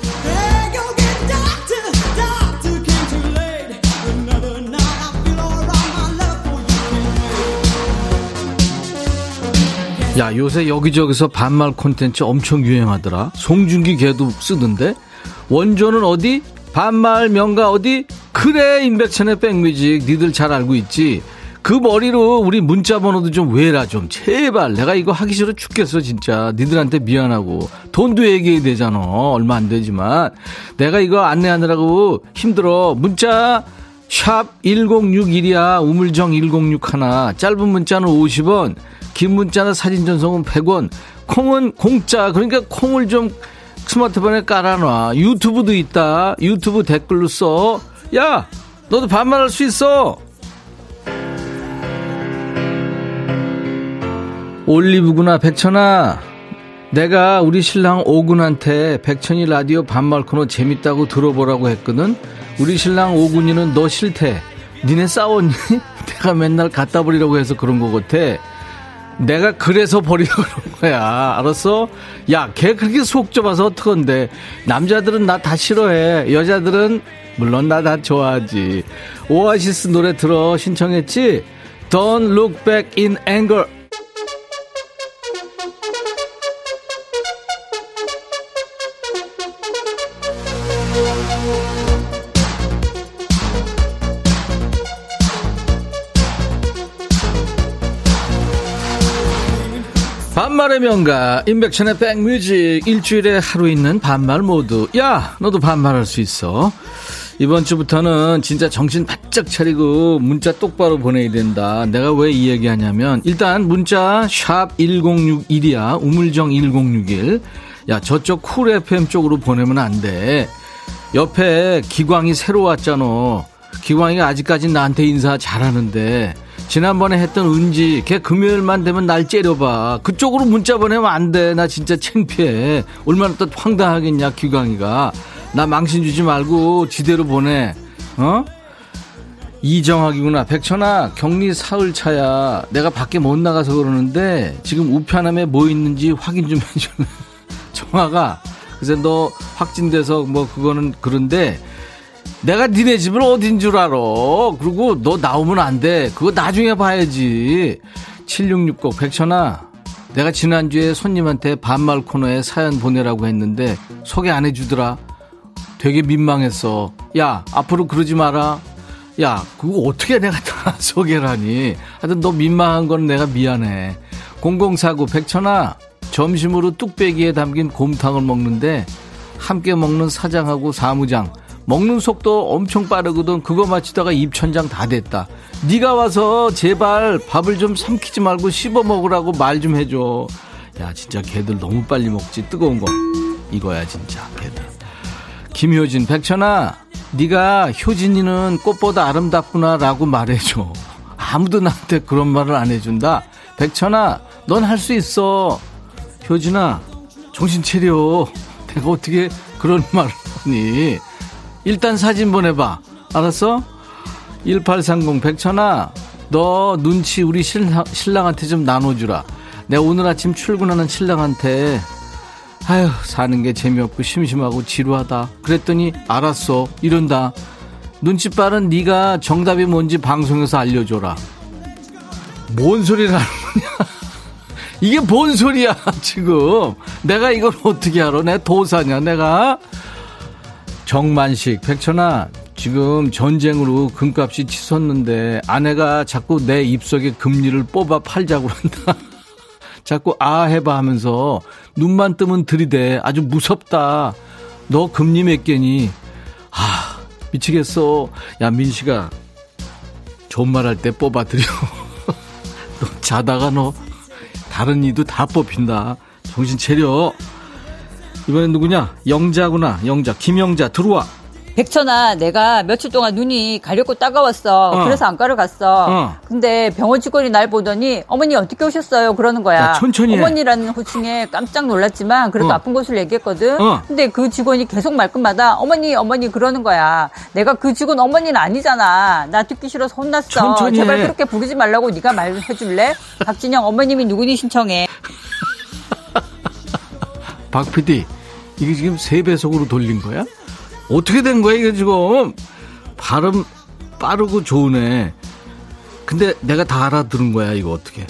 야 요새 여기저기서 반말 콘텐츠 엄청 유행하더라. 송중기 걔도 쓰던데? 원조는 어디? 반말 명가 어디? 그래 임백천의 백뮤직. 니들 잘 알고 있지 그 머리로 우리 문자 번호도 좀 외라 좀 제발 내가 이거 하기 싫어 죽겠어 진짜 니들한테 미안하고 돈도 얘기해야 되잖아 얼마 안 되지만 내가 이거 안내하느라고 힘들어 문자 샵 1061이야 우물정 1061 짧은 문자는 50원 긴 문자나 사진 전송은 100원, 콩은 공짜. 그러니까 콩을 좀 스마트폰에 깔아놔. 유튜브도 있다. 유튜브 댓글로 써. 야, 너도 반말할 수 있어. 올리브구나, 백천아. 내가 우리 신랑 오군한테 백천이 라디오 반말 코너 재밌다고 들어보라고 했거든. 우리 신랑 오군이는 너 싫대. 니네 싸웠니? 내가 맨날 갖다 버리라고 해서 그런 거 같아. 내가 그래서 버리려고 그런 거야. 알았어? 야, 걔 그렇게 속 좁아서 어떡한데. 남자들은 나 다 싫어해. 여자들은 물론 나 다 좋아하지. 오아시스 노래 들어 신청했지? Don't look back in anger. 반말의 명가 임백천의 백뮤직 일주일에 하루 있는 반말 모드. 야 너도 반말할 수 있어. 이번 주부터는 진짜 정신 바짝 차리고 문자 똑바로 보내야 된다. 내가 왜 이 얘기 하냐면 일단 문자 샵 1061이야. 우물정 1061 야 저쪽 쿨 FM 쪽으로 보내면 안 돼. 옆에 기광이 새로 왔잖아. 기광이가 아직까지 나한테 인사 잘하는데 지난번에 했던 은지 걔 금요일만 되면 날 째려봐. 그쪽으로 문자 보내면 안 돼. 나 진짜 창피해. 얼마나 또 황당하겠냐 귀광이가. 나 망신 주지 말고 지대로 보내. 어? 이정학이구나. 백천아 격리 사흘 차야. 내가 밖에 못 나가서 그러는데 지금 우편함에 뭐 있는지 확인 좀 해줘. 정아가 그래서 너 확진돼서 뭐 그거는 그런데 내가 니네 집을 어딘 줄 알아. 그리고 너 나오면 안 돼. 그거 나중에 봐야지. 7660 백천아. 내가 지난주에 손님한테 반말 코너에 사연 보내라고 했는데 소개 안 해주더라. 되게 민망했어. 야, 앞으로 그러지 마라. 야, 그거 어떻게 내가 다 소개를 하니? 하여튼 너 민망한 건 내가 미안해. 0049 백천아. 점심으로 뚝배기에 담긴 곰탕을 먹는데 함께 먹는 사장하고 사무장 먹는 속도 엄청 빠르거든. 그거 마치다가 입천장 다 됐다. 네가 와서 제발 밥을 좀 삼키지 말고 씹어 먹으라고 말 좀 해줘. 야 진짜 개들 너무 빨리 먹지 뜨거운 거 이거야 진짜 개들. 김효진 백천아 네가 효진이는 꽃보다 아름답구나라고 말해줘. 아무도 나한테 그런 말을 안 해준다. 백천아 넌 할 수 있어. 효진아 정신 차려. 내가 어떻게 그런 말을 하니. 일단 사진 보내봐. 알았어? 1830 백천아 너 눈치 우리 신랑, 신랑한테 좀 나눠주라. 내가 오늘 아침 출근하는 신랑한테 아휴 사는 게 재미없고 심심하고 지루하다. 그랬더니 알았어 이런다. 눈치 빠른 네가 정답이 뭔지 방송에서 알려줘라. 뭔 소리를 하는 거냐? 이게 뭔 소리야 지금? 내가 이걸 어떻게 알아? 내 도사냐 내가? 정만식, 백천아, 지금 전쟁으로 금값이 치솟는데 아내가 자꾸 내 입속에 금리를 뽑아 팔자고 한다. 자꾸 아 해봐 하면서 눈만 뜨면 들이대. 아주 무섭다. 너 금리 몇 개니? 아, 미치겠어. 야, 민식아. 좋은 말할 때 뽑아드려. 너 자다가 너 다른 이도 다 뽑힌다. 정신 차려. 이번엔 누구냐? 영자구나. 영자. 김영자 들어와.
백천아, 내가 며칠 동안 눈이 가렵고 따가웠어. 어. 그래서 안과를 갔어. 어. 근데 병원 직원이 날 보더니 어머니 어떻게 오셨어요? 그러는 거야.
야, 천천히
어머니라는 호칭에 깜짝 놀랐지만 그래도 어. 아픈 곳을 얘기했거든. 어. 근데 그 직원이 계속 말끝마다 어머니 어머니 그러는 거야. 내가 그 직원 어머니는 아니잖아. 나 듣기 싫어서 혼났어.
천천히
제발 그렇게 부르지 말라고 네가 말해줄래? 박진영 어머님이 누구니 신청해.
박 PD 이게 지금 세 배속으로 돌린 거야? 어떻게 된 거야, 이게 지금? 발음 빠르고 좋으네. 근데 내가 다 알아들은 거야, 이거 어떻게.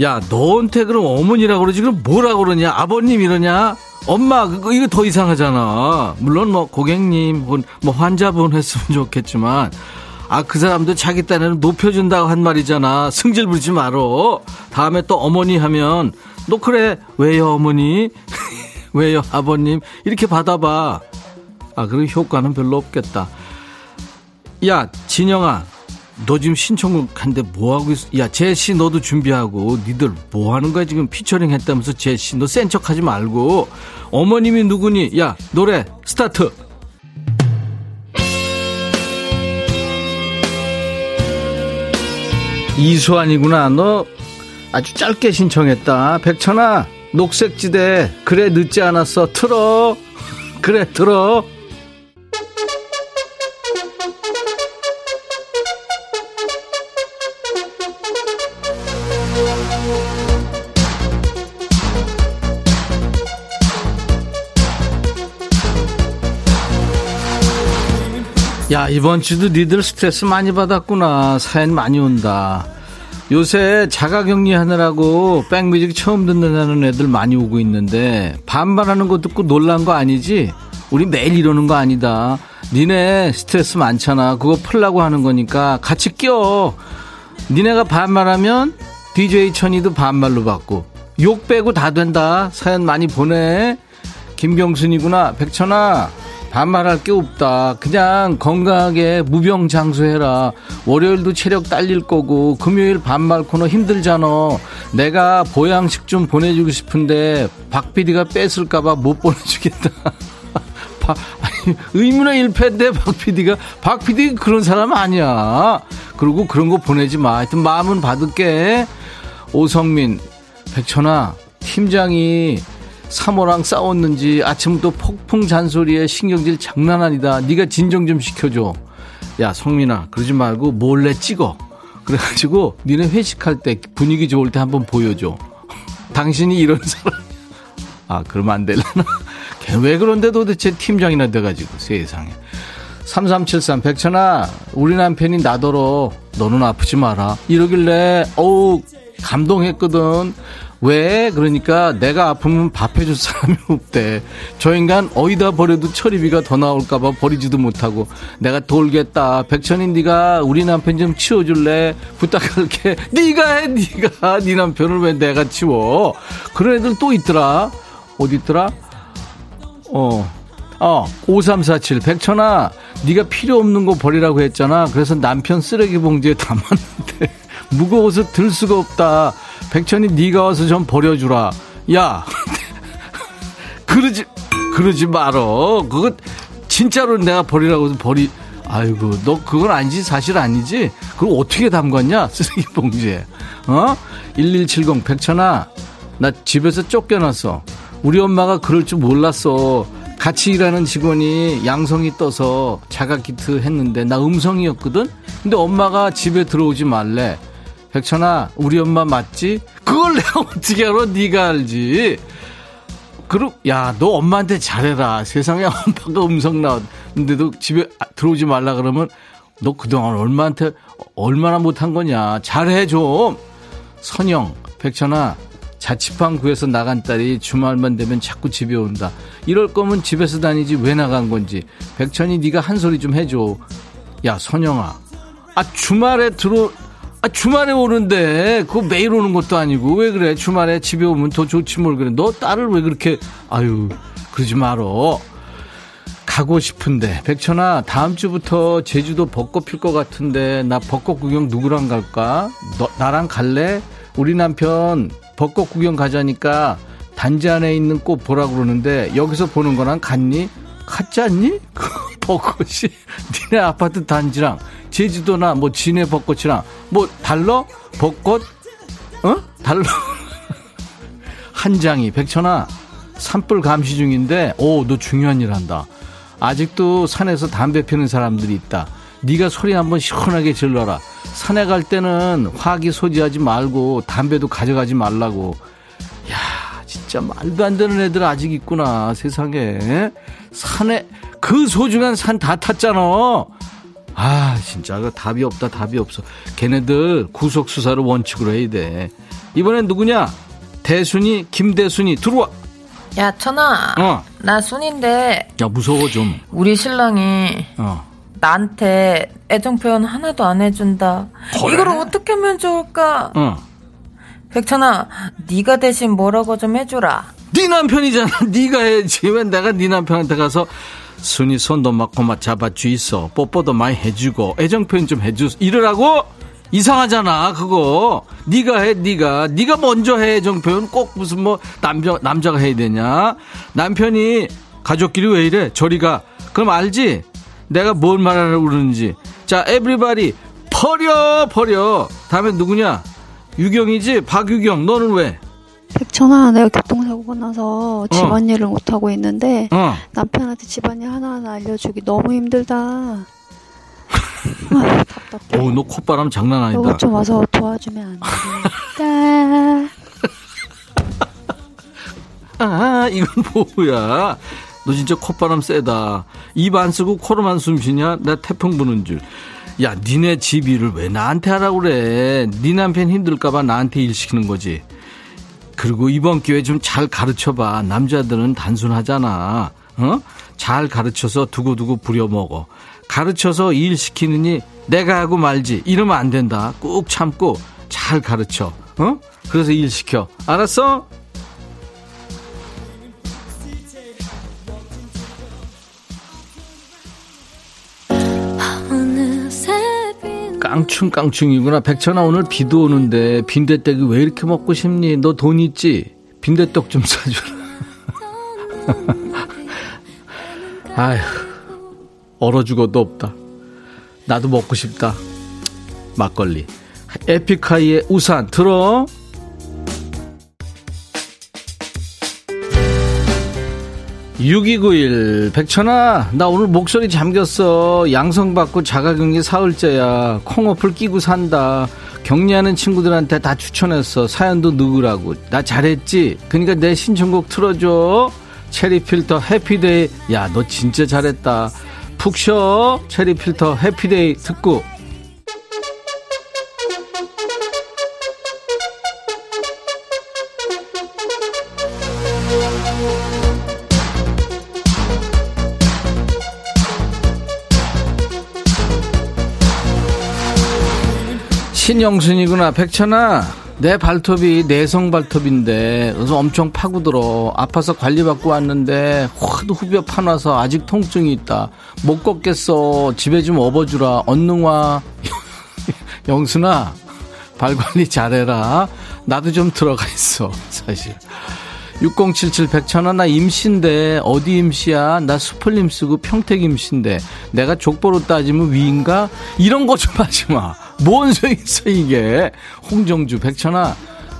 야, 너한테 그럼 어머니라고 그러지? 그럼 뭐라 고 그러냐? 아버님 이러냐? 엄마, 그거, 이거 더 이상하잖아. 물론 뭐, 고객님, 뭐, 환자분 했으면 좋겠지만, 아, 그 사람도 자기 딴에는 높여준다고 한 말이잖아. 승질 부리지 말어. 다음에 또 어머니 하면, 너 그래, 왜요, 어머니? 왜요, 아버님? 이렇게 받아봐. 아, 그럼 효과는 별로 없겠다. 야, 진영아. 너 지금 신청곡 한데 뭐하고 있어? 야, 제시 너도 준비하고, 니들 뭐 하는 거야? 지금 피처링 했다면서 제시, 너 센 척 하지 말고. 어머님이 누구니? 야, 노래, 스타트! 이수환이구나. 너 아주 짧게 신청했다. 백천아, 녹색지대. 그래, 늦지 않았어. 틀어. 그래, 틀어. 야, 이번 주도 니들 스트레스 많이 받았구나. 사연 많이 온다. 요새 자가격리 하느라고 백뮤직 처음 듣는다는 애들 많이 오고 있는데 반발하는 거 듣고 놀란 거 아니지? 우리 매일 이러는 거 아니다. 니네 스트레스 많잖아. 그거 풀라고 하는 거니까 같이 껴. 니네가 반말하면 DJ 천이도 반말로 받고 욕 빼고 다 된다. 사연 많이 보내. 김경순이구나. 백천아. 반말할 게 없다. 그냥 건강하게 무병장수해라. 월요일도 체력 딸릴 거고 금요일 반말 코너 힘들잖아. 내가 보양식 좀 보내주고 싶은데 박 PD가 뺏을까봐 못 보내주겠다. 아니, 의문의 일패인데 박 PD가 박 PD 그런 사람 아니야. 그리고 그런 거 보내지 마. 하여튼 마음은 받을게. 오성민 백천아 팀장이 사모랑 싸웠는지 아침부터 폭풍 잔소리에 신경질 장난 아니다. 네가 진정 좀 시켜줘. 야 성민아 그러지 말고 몰래 찍어. 그래가지고 니네 회식할 때 분위기 좋을 때 한번 보여줘. 당신이 이런 사람. 아 그러면 안 되려나? 왜 그런데 도대체 팀장이나 돼가지고 세상에. 3373 백천아 우리 남편이 나더러 너는 아프지 마라 이러길래 어우 감동했거든 왜? 그러니까 내가 아프면 밥 해줄 사람이 없대. 저 인간 어디다 버려도 처리비가 더 나올까봐 버리지도 못하고 내가 돌겠다. 백천이 네가 우리 남편 좀 치워줄래? 부탁할게. 네가 해, 네가. 네 남편을 왜 내가 치워? 그런 애들 또 있더라. 어디 있더라? 어. 어, 5347. 백천아, 네가 필요 없는 거 버리라고 했잖아. 그래서 남편 쓰레기 봉지에 담았는데 무거워서 들 수가 없다. 백천이 네가 와서 좀 버려주라. 야, 그러지 그러지 말어. 그거 진짜로 내가 버리라고 해서 버리. 아이고, 너 그건 아니지 사실 아니지. 그걸 어떻게 담갔냐 쓰레기 봉지에. 어? 1170 백천아, 나 집에서 쫓겨났어. 우리 엄마가 그럴 줄 몰랐어. 같이 일하는 직원이 양성이 떠서 자가 키트 했는데 나 음성이었거든. 근데 엄마가 집에 들어오지 말래. 백천아 우리 엄마 맞지? 그걸 내가 어떻게 알아? 네가 알지. 그럼 야 너 엄마한테 잘해라. 세상에 엄마가 음성 나왔는데도 집에 들어오지 말라 그러면 너 그동안 얼마한테 얼마나 못한 거냐. 잘해 좀. 선영 백천아 자취방 구해서 나간 딸이 주말만 되면 자꾸 집에 온다. 이럴 거면 집에서 다니지 왜 나간 건지. 백천이 네가 한 소리 좀 해줘. 야 선영아. 아 주말에 들어 아, 주말에 오는데 그거 매일 오는 것도 아니고 왜 그래? 주말에 집에 오면 더 좋지 뭘 그래? 너 딸을 왜 그렇게 아유 그러지 말어. 가고 싶은데. 백천아 다음 주부터 제주도 벚꽃 필 것 같은데 나 벚꽃 구경 누구랑 갈까? 너 나랑 갈래? 우리 남편 벚꽃 구경 가자니까 단지 안에 있는 꽃 보라 그러는데 여기서 보는 거랑 같니? 같지 않니? 벚꽃이. 니네 아파트 단지랑 제주도나 뭐 진해 벚꽃이랑 뭐 달러? 벚꽃? 어? 달러? 한 장이 백천아 산불 감시 중인데 오 너 중요한 일 한다. 아직도 산에서 담배 피는 사람들이 있다. 네가 소리 한번 시원하게 질러라. 산에 갈 때는 화기 소지하지 말고 담배도 가져가지 말라고. 야 진짜 말도 안 되는 애들 아직 있구나 세상에? 산에 그 소중한 산 다 탔잖아 아 진짜. 그 답이 없다 답이 없어. 걔네들 구속 수사를 원칙으로 해야 돼. 이번엔 누구냐? 대순이 김대순이. 들어와.
야 천아. 어. 나 순인데
야 무서워 좀.
우리 신랑이 어. 나한테 애정 표현 하나도 안 해준다. 그래? 이걸 어떻게 하면 좋을까? 어. 백천아 네가 대신 뭐라고 좀 해주라.
네 남편이잖아. 네가 해야지. 왜 내가 네 남편한테 가서 순이 손도 막 잡아주 있어. 뽀뽀도 많이 해주고 애정 표현 좀 해주 이러라고? 이상하잖아 그거. 네가 해 네가. 네가 먼저 해 애정 표현. 꼭 무슨 뭐 남자 남자가 해야 되냐? 남편이 가족끼리 왜 이래? 저리가. 그럼 알지? 내가 뭘 말하려고 그러는지. 자 에브리바디 버려 버려. 다음에 누구냐? 유경이지? 박유경 너는 왜
백천아, 내가 교통사고가 나서 집안일을 어. 못하고 있는데, 어. 남편한테 집안일 하나하나 알려주기 너무 힘들다. 아,
답답해. 어, 너 콧바람 장난 아니다.
너가 좀 와서 도와주면 안 돼.
아, 이건 뭐야. 너 진짜 콧바람 세다. 입 안 쓰고 코로만 숨 쉬냐? 나 태풍 부는 줄. 야, 니네 집 일을 왜 나한테 하라고 그래? 네 남편 힘들까봐 나한테 일 시키는 거지. 그리고 이번 기회에 좀 잘 가르쳐봐. 남자들은 단순하잖아. 어? 잘 가르쳐서 두고두고 부려먹어. 가르쳐서 일 시키느니 내가 하고 말지. 이러면 안 된다. 꾹 참고 잘 가르쳐. 어? 그래서 일 시켜. 알았어? 깡충깡충이구나. 백천아 오늘 비도 오는데 빈대떡이 왜 이렇게 먹고 싶니? 너 돈 있지? 빈대떡 좀 사주라. 아휴 얼어 죽어도 없다. 나도 먹고 싶다. 막걸리. 에픽하이의 우산 들어. 6291 백천아 나 오늘 목소리 잠겼어. 양성받고 자가격리 사흘째야. 콩어플 끼고 산다. 격리하는 친구들한테 다 추천했어. 사연도 누구라고. 나 잘했지? 그러니까 내 신청곡 틀어줘. 체리필터 해피데이. 야 너 진짜 잘했다. 푹 쉬어. 체리필터 해피데이 듣고 신영순이구나. 백천아, 내 발톱이 내성 발톱인데, 그래서 엄청 파고들어. 아파서 관리받고 왔는데, 화도 후벼 파놔서 아직 통증이 있다. 못 걷겠어. 집에 좀 업어주라. 언능 와. 영순아, 발 관리 잘해라. 나도 좀 들어가 있어, 사실. 6077 백천아 나 임신데 어디 임시야 나 수풀림 쓰고 평택 임신데 내가 족보로 따지면 위인가 이런 거 좀 하지 마 뭔 소리 있어 이게 홍정주 백천아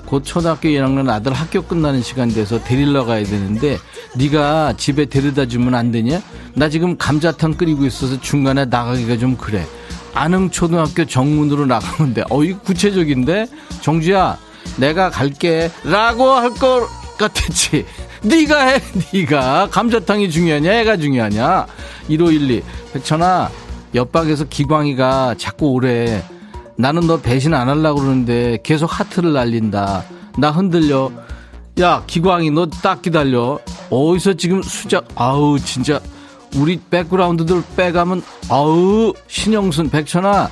곧 초등학교 1학년 아들 학교 끝나는 시간 돼서 데리러 가야 되는데 네가 집에 데려다 주면 안 되냐? 나 지금 감자탕 끓이고 있어서 중간에 나가기가 좀 그래. 안흥 초등학교 정문으로 나가면 돼. 어, 이 구체적인데? 정주야, 내가 갈게 라고 할 것 같았지. 네가 해, 네가 감자탕이 중요하냐, 애가 중요하냐? 1512 백천아, 옆방에서 기광이가 자꾸 오래. 나는 너 배신 안 하려고 그러는데 계속 하트를 날린다. 나 흔들려. 야, 기광이 너 딱 기다려. 어디서 지금 수작, 아우, 진짜. 우리 백그라운드들 빼가면, 아우, 신영순, 백천아.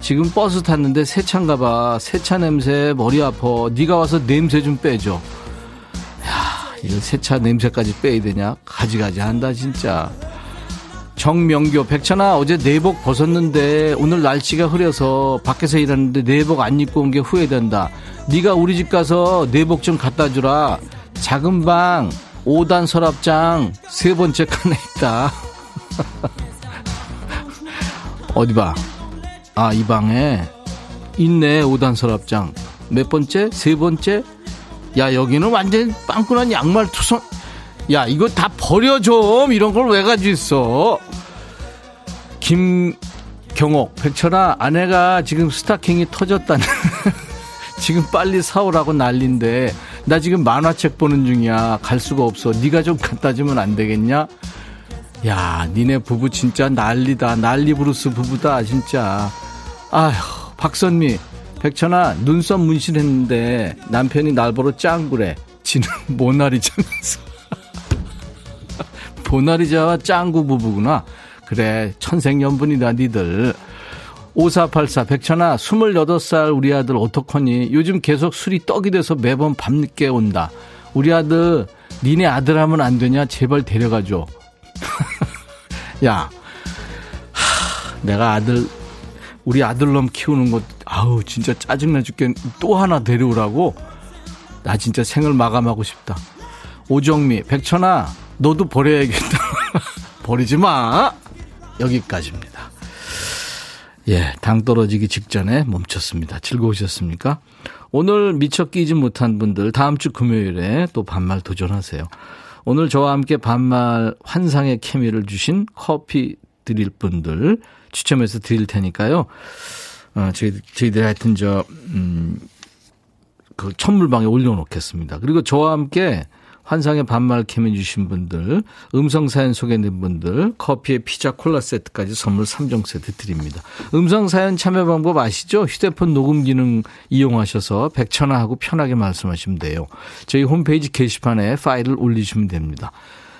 지금 버스 탔는데 세차인가 봐. 세차 냄새 머리 아파. 네가 와서 냄새 좀 빼줘. 야, 이거 세차 냄새까지 빼야 되냐? 가지가지 한다, 진짜. 정명교 백천아 어제 내복 벗었는데 오늘 날씨가 흐려서 밖에서 일하는데 내복 안 입고 온 게 후회된다. 네가 우리 집 가서 내복 좀 갖다 주라. 작은 방 5단 서랍장 세 번째 칸에 있다. 어디 봐? 아 이 방에 있네 5단 서랍장. 몇 번째? 세 번째? 야 여기는 완전 빵꾸난 양말 투성. 야 이거 다 버려 좀. 이런 걸 왜 가지고 있어 김경옥 백천아 아내가 지금 스타킹이 터졌다는 지금 빨리 사오라고 난린데 나 지금 만화책 보는 중이야. 갈 수가 없어. 네가 좀 갖다 주면 안 되겠냐? 야, 니네 부부 진짜 난리다. 난리 브루스 부부다, 진짜. 아휴, 박선미. 백천아, 눈썹 문신했는데 남편이 날 보러 짱구래. 지는 모나리자면서. 모나리자와 짱구 부부구나. 그래, 천생연분이다, 니들. 5484 백천아 28살 우리 아들 어떡하니. 요즘 계속 술이 떡이 돼서 매번 밤늦게 온다. 우리 아들 니네 아들 하면 안 되냐? 제발 데려가줘. 야 하, 내가 아들 우리 아들놈 키우는 것 아우 진짜 짜증나 죽겠 또 하나 데려오라고? 나 진짜 생을 마감하고 싶다. 오정미 백천아 너도 버려야겠다. 버리지 마 여기까지입니다 예, 당 떨어지기 직전에 멈췄습니다. 즐거우셨습니까? 오늘 미처 끼지 못한 분들 다음 주 금요일에 또 반말 도전하세요. 오늘 저와 함께 반말 환상의 케미를 주신 커피 드릴 분들 추첨해서 드릴 테니까요. 어, 저희, 저희들 하여튼 저, 음, 그 천물방에 올려놓겠습니다. 그리고 저와 함께 환상의 반말 캠해 주신 분들, 음성사연 소개된 분들, 커피에 피자 콜라 세트까지 선물 3종 세트 드립니다. 음성사연 참여 방법 아시죠? 휴대폰 녹음 기능 이용하셔서 백천화 하고 편하게 말씀하시면 돼요. 저희 홈페이지 게시판에 파일을 올리시면 됩니다.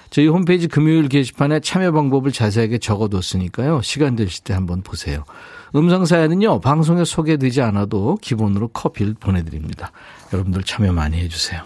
저희 홈페이지 금요일 게시판에 참여 방법을 자세하게 적어뒀으니까요. 시간 되실 때 한번 보세요. 음성 사연은요, 방송에 소개되지 않아도 기본으로 커피를 보내드립니다. 여러분들 참여 많이 해주세요.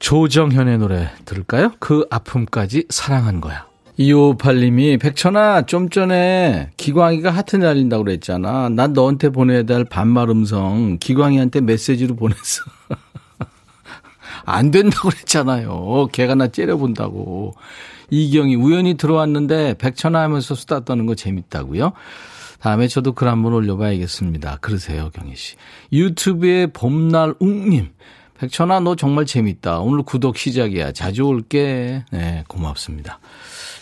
조정현의 노래 들을까요? 그 아픔까지 사랑한 거야. 2558님이 백천아 좀 전에 기광이가 하트 날린다고 그랬잖아. 난 너한테 보내야 될 반말 음성 기광이한테 메시지로 보냈어. 안 된다고 그랬잖아요. 걔가 나 째려본다고. 이경이 우연히 들어왔는데 백천아 하면서 수다 떠는 거 재밌다고요? 다음에 저도 글 한번 올려봐야겠습니다. 그러세요, 경희 씨. 유튜브에 봄날 웅님. 백천아, 너 정말 재밌다. 오늘 구독 시작이야. 자주 올게. 네, 고맙습니다.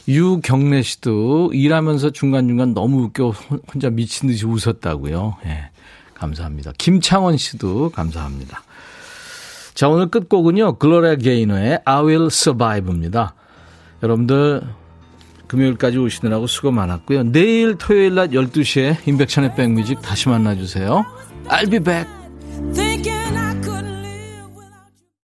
유경래 씨도 일하면서 중간중간 너무 웃겨 혼자 미친 듯이 웃었다고요. 네, 감사합니다. 김창원 씨도 감사합니다. 자, 오늘 끝곡은요. 글로리아 게이너의 I Will Survive입니다. 여러분들 금요일까지 오시느라고 수고 많았고요. 내일 토요일 낮 12시에 인백천의 백뮤직 다시 만나주세요. I'll be back.